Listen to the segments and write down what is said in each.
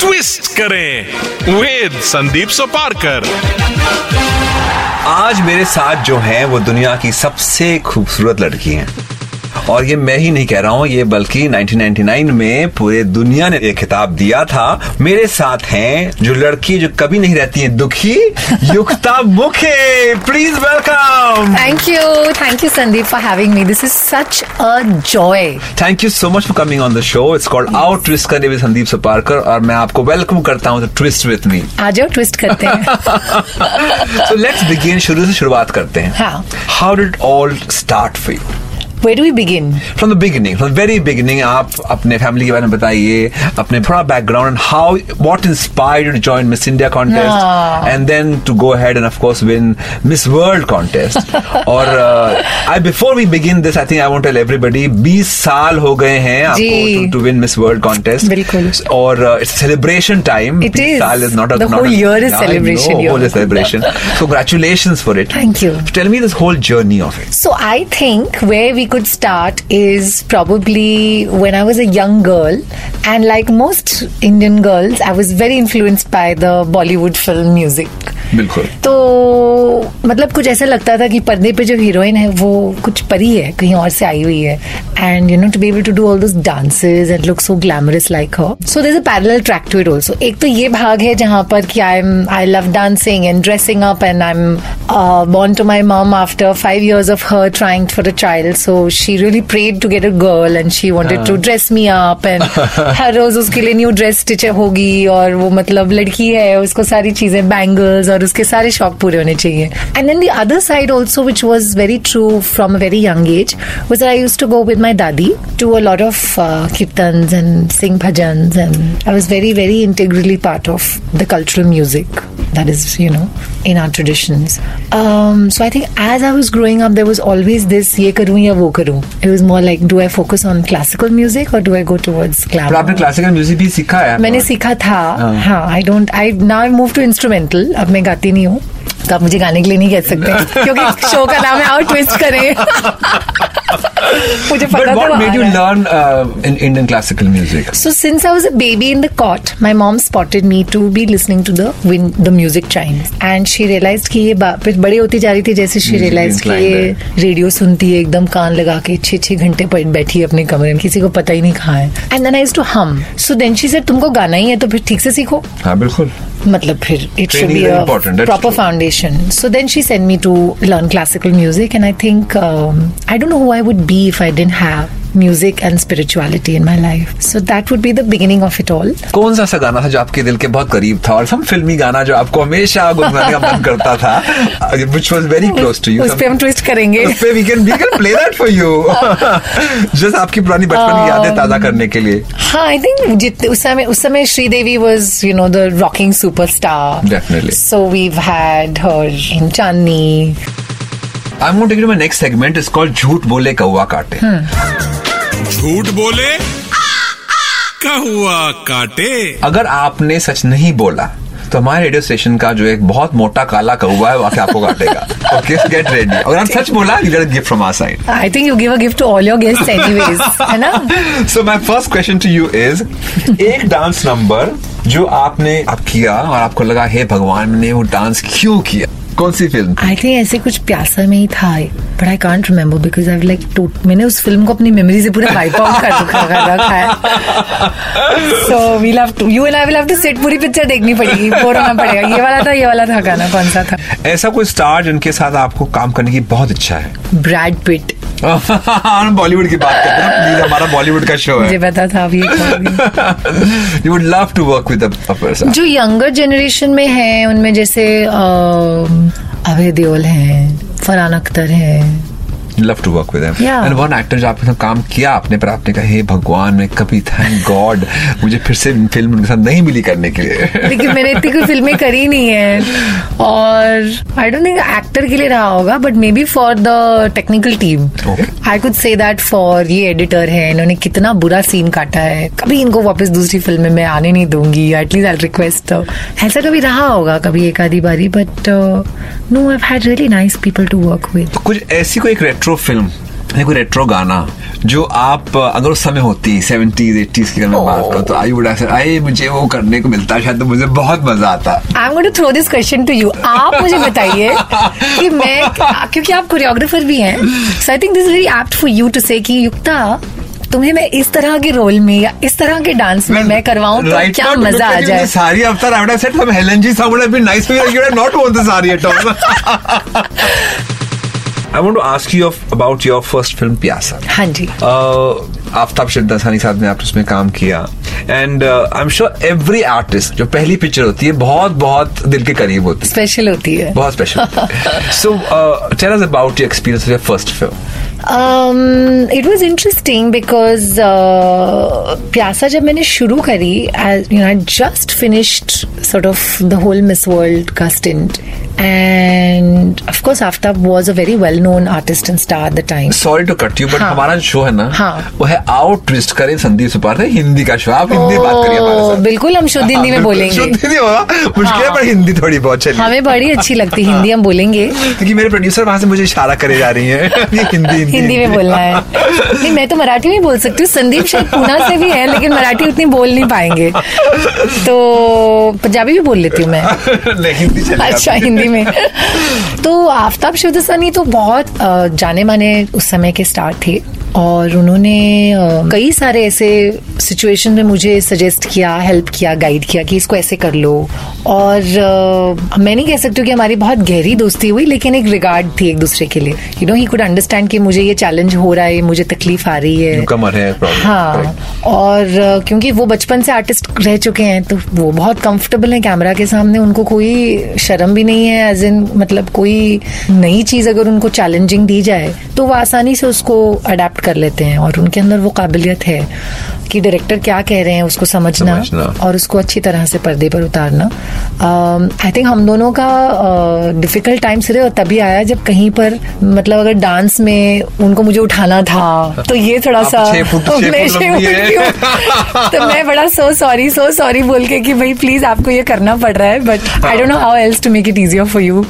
twist करें with Sandeep Soparkar. आज मेरे साथ जो है, वो दुनिया की सबसे खूबसूरत लड़की हैं। और ये मैं ही नहीं कह रहा हूँ ये बल्कि 1999 में पूरे दुनिया ने ये खिताब दिया था। मेरे साथ हैं जो लड़की जो कभी नहीं रहती है दुखी Yukta Mukhe. Please welcome Thank you. Thank you, Sandeep, for having me. This is such a joy. Thank you so much for coming on the show it's called out twist करने विद संदीप सुपारकर और मैं आपको welcome करता हूँ twist with me आ जाओ twist करते हैं। So let's begin शुरू से शुरुआत करते हैं। हाँ। How did all start for you Where do we begin? From the beginning from very beginning आप अपने फैमिली के बारे में बताइए अपने थोड़ा background and how what inspired to join Miss India contest and then to go ahead and of course win Miss World contest और I before we begin this I think I want tell everybody 20 साल हो गए हैं जी। आपको to win Miss World contest बिल्कुल। और it's celebration time It is. साल is not The whole year is celebration year. whole is celebration so congratulations for it Thank you. tell me this whole journey of it So I think where we could start is probably when I was a young girl, and like most Indian girls, I was very influenced by the Bollywood film music. बिल्कुल। तो मतलब कुछ ऐसा लगता था कि पर्दे पे जो हीरोइन है वो कुछ परी है कहीं और से आई हुई है। And you know to be able to do all those dances and look so glamorous like her so there is a parallel track to it also एक तो ये भाग है जहाँ पर कि I am I love dancing and dressing up and I am born to my mom after five years of her trying for a child. So she really prayed to get a girl and she wanted to dress me up and हर रोज उसके लिए new dress stitch होगी और वो मतलब लड़की है उसको सारी चीज़ें बैंगल्स और उसके सारे शौक पूरे होने चाहिए and then the other side also which was very true from a very young age I used to go with my daddy to a lot of uh, kirtans and sing bhajans and I was very very integrally part of the cultural music that is you know in our traditions um, so I think as I was growing up there was always this ye karu ya wo karu it was more like do I focus on classical music or do I go towards पर आपने glamour classical music भी सीखा है मैंने सीखा था हाँ I don't I now I move to instrumental अब मैं गाती नहीं हूँ तो आप मुझे गाने के लिए नहीं कह सकते क्योंकि शो का नाम है और ट्विस्ट करें। मुझे so since I was a baby in the cot my mom spotted me to be listening to the the music chimes and she realized कि ये फिर बड़े होती जा रही थी जैसे शी रियलाइज़ की ये रेडियो सुनती है एकदम कान लगा के छे छे घंटे पर बैठी है अपने कमरे में किसी को पता ही नहीं कहा है। एंड देन आई टू हम सो देन शी सेड तुमको गाना ही है तो फिर ठीक से सीखो। बिल्कुल। matlab, phir, it Training should be a proper foundation. So then she sent me to learn classical music, and I think um, I don't know who I would be if I didn't have music and spirituality in my life. So that would be the beginning of it all. कौन सा ऐसा गाना था जो आपके दिल के बहुत करीब था? और सम फिल्मी गाना जो आपको हमेशा गुनगुनाने का मन करता था which was very close to you उस पे हम ट्विस्ट करेंगे। उस पे we can we can play that for you just आपकी पुरानी बचपन की यादें ताज़ा करने के लिए। हाँ आई थिंक जितने उस समय उस समय Sridevi was you know the rocking superstar Definitely. So we've had her in Chandni I want to take my next segment is called झूठ बोले कौवा काटे झूठ बोले? कहुआ काटे। अगर आपने सच नहीं बोला तो हमारे रेडियो स्टेशन का जो एक बहुत मोटा काला कौवा है वो आके आपको काटेगा। ओके गेट रेडी अगर आप सच बोला you get gift from our side I think you give a gift to all your guests anyways है ना? So my first question to you is एक डांस नंबर जो आपने आप किया और आपको लगा हे भगवान मैंने वो डांस क्यों किया? कौन सी फ़िल्म आई थिंक ऐसे कुछ प्यासा में ही था। But I can't remember because I like मैंने उस फ़िल्म को अपनी मेमोरी से पूरा वाइप आउट कर रखा है so we'll have to you and I will have to sit पूरी पिक्चर देखनी पड़ेगी बोर होना पड़ेगा। ये वाला था ये वाला था गाना कौन सा था? ऐसा कोई स्टार जिनके साथ आपको काम करने की बहुत इच्छा है? ब्रैड पिट बॉलीवुड की बात करते हैं हमारा बॉलीवुड का शो है। मुझे पता था आप ये would love to work with जो यंगर जनरेशन में है उनमें जैसे अभय देओल हैं फरहान अख्तर हैं। Love to work with. And one actor जो आपके साथ काम किया आपने पर आपने कहा हे भगवान मैं कभी थैंक गॉड मुझे फिर से फ़िल्म उनके साथ नहीं मिली करने के लिए. लेकिन मैंने इतनी कोई फ़िल्में करी नहीं है। और आई डोंट थिंक एक्टर के लिए रहा होगा but maybe for the technical team I could say that for ये एडिटर है इन्होंने कितना बुरा सीन काटा है। कभी इनको वापस दूसरी फ़िल्म में मैं आने नहीं दूँगी एटलीस्ट आई रिक्वेस्ट ऐसा कभी रहा होगा कभी एक आधी बारी but no I had really nice people to work with कुछ ऐसी कोई एक रेट्रो फ़िल्म या कोई रेट्रो गाना जो आप अगर उस समय होती सेवेंटीज एटीज की अगर मैं बात करूँ तो आई वुड आए मुझे वो करने को मिलता शायद तो मुझे बहुत मज़ा आता. I am going to throw this question to you आप मुझे बताइए कि मैं क्योंकि आप कोरियोग्राफर भी हैं so I think this very apt for you to say कि युक्ता तुम्हें मैं इस तरह के रोल में या इस तरह के डांस में मैं करवाऊं तो Right क्या मज़ा आ जाए? the Sari after I would have said some Helen G song would have been nice for you. You would have not worn want to ask you about your first film Pyaasa of, about your first film Pyasa. हाँ जी। Uh, Aftab शिद्दासानी साथ में आपने उसमें काम किया। And I am sure every artist जो पहली picture होती है बहुत बहुत दिल के करीब होती है। स्पेशल होती है। बहुत special so tell us about your experience of your first film um, it was interesting because uh, प्यासा जब मैंने शुरू करी as you know I just finished sort of the whole Miss World का stint and of course Aftab was a very well known artist and star at the time. Sorry to cut you but हाँ. हमारा show है ना हाँ. वो है out twist करें संदीप सुपार हिंदी का शो। आप हिंदी बात करिए साथ। बिल्कुल हम शुद्ध हिंदी में हाँ, बोलेंगे। शुद्ध हिंदी होगा मुश्किल है पर हिंदी थोड़ी बहुत चलिए। हमें बड़ी अच्छी लगती हिंदी हम बोलेंगे। क्योंकि मेरे प्रोड्यूसर वहाँ से मुझे इशारा करे जा रही है ये हिंदी हिंदी में बोलना है। नहीं मैं तो मराठी में बोल सकती हूँ। संदीप शायद पूना से भी है लेकिन मराठी उतनी बोल नहीं पाएँगे। तो पंजाबी भी बोल लेती हूँ मैं। अच्छा हिंदी में। तो आफ्ताब शिवदसानी तो बहुत जाने माने उस समय के स्टार थे। और उन्होंने कई सारे ऐसे सिचुएशन में मुझे सजेस्ट किया हेल्प किया गाइड किया कि इसको ऐसे कर लो। और मैं नहीं कह सकती कि हमारी बहुत गहरी दोस्ती हुई लेकिन एक रिगार्ड थी एक दूसरे के लिए। You know he could understand कि मुझे ये चैलेंज हो रहा है मुझे तकलीफ़ आ रही है। है हाँ. और क्योंकि वो बचपन से आर्टिस्ट रह चुके हैं तो वो बहुत कंफर्टेबल है कैमरा के सामने उनको कोई शर्म भी नहीं है एज इन मतलब कोई नई चीज़ अगर उनको चैलेंजिंग दी जाए तो वो आसानी से उसको अडेप्ट कर लेते हैं और उनके अंदर वो काबिलियत है कि डायरेक्टर क्या कह रहे हैं उसको समझना, समझना। और उसको अच्छी तरह से पर्दे पर उतारना आई थिंक हम दोनों का डिफ़िकल्ट टाइम सिर्फ़ तभी आया जब कहीं पर मतलब अगर डांस में उनको मुझे उठाना था तो ये थोड़ा सा मैं। तो मैं बड़ा सो सॉरी सो सॉरी बोल के कि भाई प्लीज़ आपको ये करना पड़ रहा है but I don't know how else to make it easier for you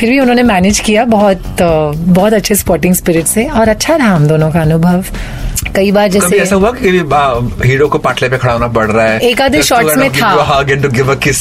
फिर भी उन्होंने मैनेज किया बहुत बहुत अच्छे स्पोर्टिंग स्पिरिट से और अच्छा रहा हम दोनों का अनुभव। कई बार कभी जैसे ऐसा हुआ कि हीरो को पाटले पे खड़ा होना पड़ रहा है? एक आधे shots में था।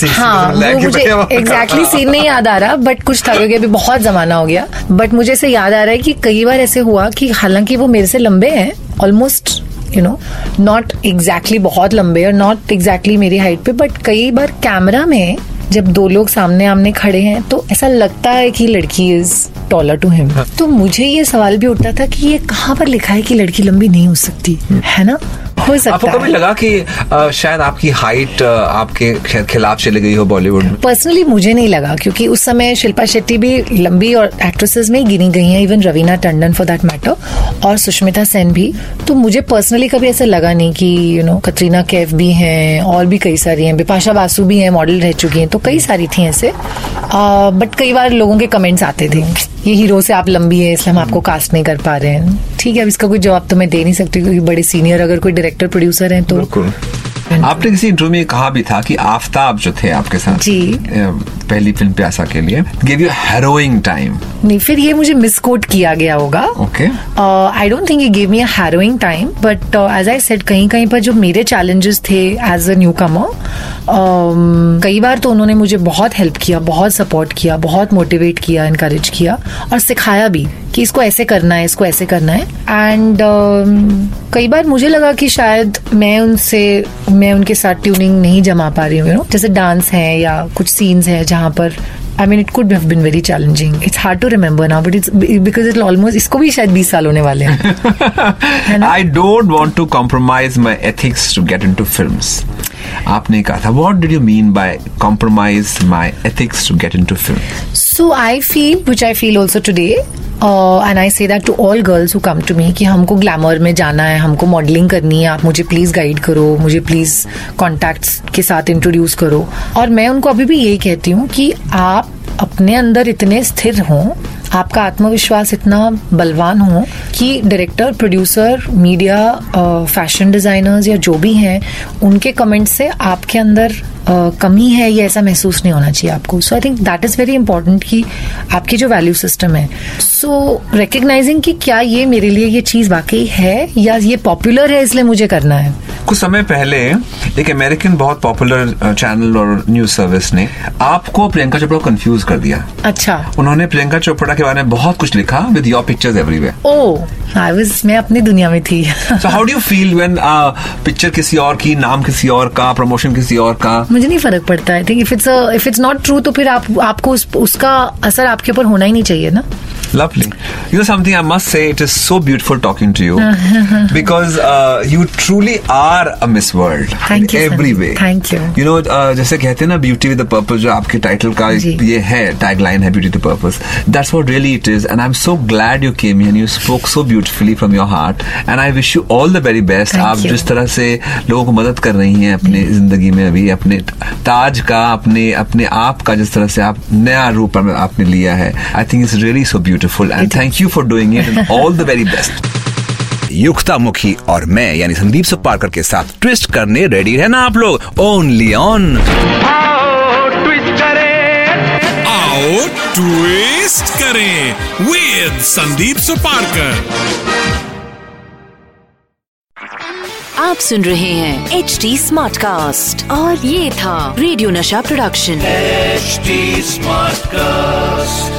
हाँ मुझे एग्जैक्टली सीन नहीं याद आ रहा बट कुछ था क्योंकि अभी बहुत जमाना हो गया। बट मुझे ऐसे याद आ रहा है कि कई बार ऐसे हुआ कि हालाँकि वो मेरे से लंबे हैं almost you know not exactly बहुत लंबे और नॉट एग्जैक्टली मेरी हाइट पे बट कई बार कैमरा में जब दो लोग सामने आमने खड़े हैं तो ऐसा लगता है कि लड़की इज़ टॉलर टू हिम तो मुझे ये सवाल भी उठता था कि ये कहाँ पर लिखा है कि लड़की लंबी नहीं हो सकती? है ना? हो सकता आपको कभी लगा कि आ, शायद आपकी हाइट आपके खिलाफ चली गई हो बॉलीवुड में? पर्सनली मुझे नहीं लगा क्योंकि उस समय शिल्पा शेट्टी भी लंबी और एक्ट्रेसेस में ही गिनी गई हैं even Raveena Tandon for that matter और सुष्मिता सेन भी। तो मुझे पर्सनली कभी ऐसा लगा नहीं कि यू नो कतरीना कैफ भी हैं और भी कई सारी हैं बिपाशा बासु भी हैं मॉडल रह चुकी हैं तो कई सारी थी ऐसे। बट कई बार लोगों के कमेंट्स आते थे। ये हीरो से आप लंबी है इसलिए हम आपको कास्ट नहीं कर पा रहे हैं। ठीक है अब इसका कोई जवाब तो मैं दे नहीं सकती क्योंकि बड़े सीनियर अगर कोई डायरेक्टर प्रोड्यूसर हैं तो आपने किसी इंटरव्यू में कहा भी था कि आफ्ताब जो थे आपके साथ जी। पहली फ़िल्म प्यासा के लिए गिव यू हैरोइंग टाइम नहीं फिर ये मुझे मिसकोट किया गया होगा। ओके आई डोंट थिंक ये give me a harrowing time but as I said कहीं कहीं पर जो मेरे चैलेंजेस थे एज अ न्यू कमर कई बार तो उन्होंने मुझे बहुत हेल्प किया बहुत सपोर्ट किया बहुत मोटिवेट किया इनकरेज किया और सिखाया भी। कि इसको ऐसे करना है इसको ऐसे करना है एंड uh, कई बार मुझे लगा कि शायद मैं उनसे मैं उनके साथ ट्यूनिंग नहीं जमा पा रही हूँ know? जैसे डांस है या कुछ सीन्स है जहाँ पर I mean it could been very challenging it's hard to remember now but it's because it almost इसको भी शायद बीस साल होने वाले हैं I don't want to compromise my ethics to get into आपने कहा था what did you mean by compromise my ethics to get in film so I feel which I feel also today and I say that to all girls who come to me कि हमको glamour में जाना है हमको modelling करनी है आप मुझे प्लीज़ गाइड करो मुझे प्लीज़ कॉन्टेक्ट के साथ इंट्रोड्यूस करो। और मैं उनको अभी भी यही कहती हूँ कि आप अपने अंदर इतने स्थिर हों, आपका आत्मविश्वास इतना बलवान हो कि director producer media fashion designers या जो भी हैं, उनके कमेंट से आपके अंदर कमी है ये ऐसा महसूस नहीं होना चाहिए आपको। So I think that is very important कि आपकी जो वैल्यू सिस्टम है। सो रिकग्नाइजिंग कि क्या ये मेरे लिए ये चीज़ वाकई है या ये पॉपुलर है इसलिए मुझे करना है? कुछ समय पहले एक अमेरिकन बहुत पॉपुलर चैनल और न्यूज़ सर्विस ने आपको प्रियंका चोपड़ा को कंफ्यूज कर दिया। अच्छा। उन्होंने प्रियंका चोपड़ा के बारे में बहुत कुछ लिखा with your pictures everywhere oh I was मैं अपनी दुनिया में थी। So how do you feel when picture किसी और की नाम किसी और का प्रमोशन किसी और का? मुझे नहीं फ़र्क पड़ता I think if it's if it's not true तो फिर आप आपको उस, उसका असर आपके ऊपर होना ही नहीं चाहिए ना? Lovely. You know something I must say, it is so beautiful talking to you because uh, you truly are a Miss World Thank you, every way. Thank you. You know, uh, जैसे कहते हैं ना beauty with purpose जो आपके title का ये है tagline है beauty the purpose that's what really it is and I am so glad you came and you spoke so beautifully from your heart and I wish you all the very best आप you. जिस तरह से लोगों को मदद कर रही हैं अपने ज़िंदगी में अभी अपने ताज का अपने अपने आप का जिस तरह से आप नया रूप आप- आपने लिया है I think it's really so beautiful and thank you for doing it and all the very best Yukta Mukhi और मैं यानी संदीप सुपारकर के साथ ट्विस्ट करने रेडी रहना आप लोग ओनली ऑन आओ ट्विस्ट करें विद संदीप सुपारकर आप सुन रहे हैं एच डी स्मार्ट कास्ट और ये था radio Nasha production HD smart I'm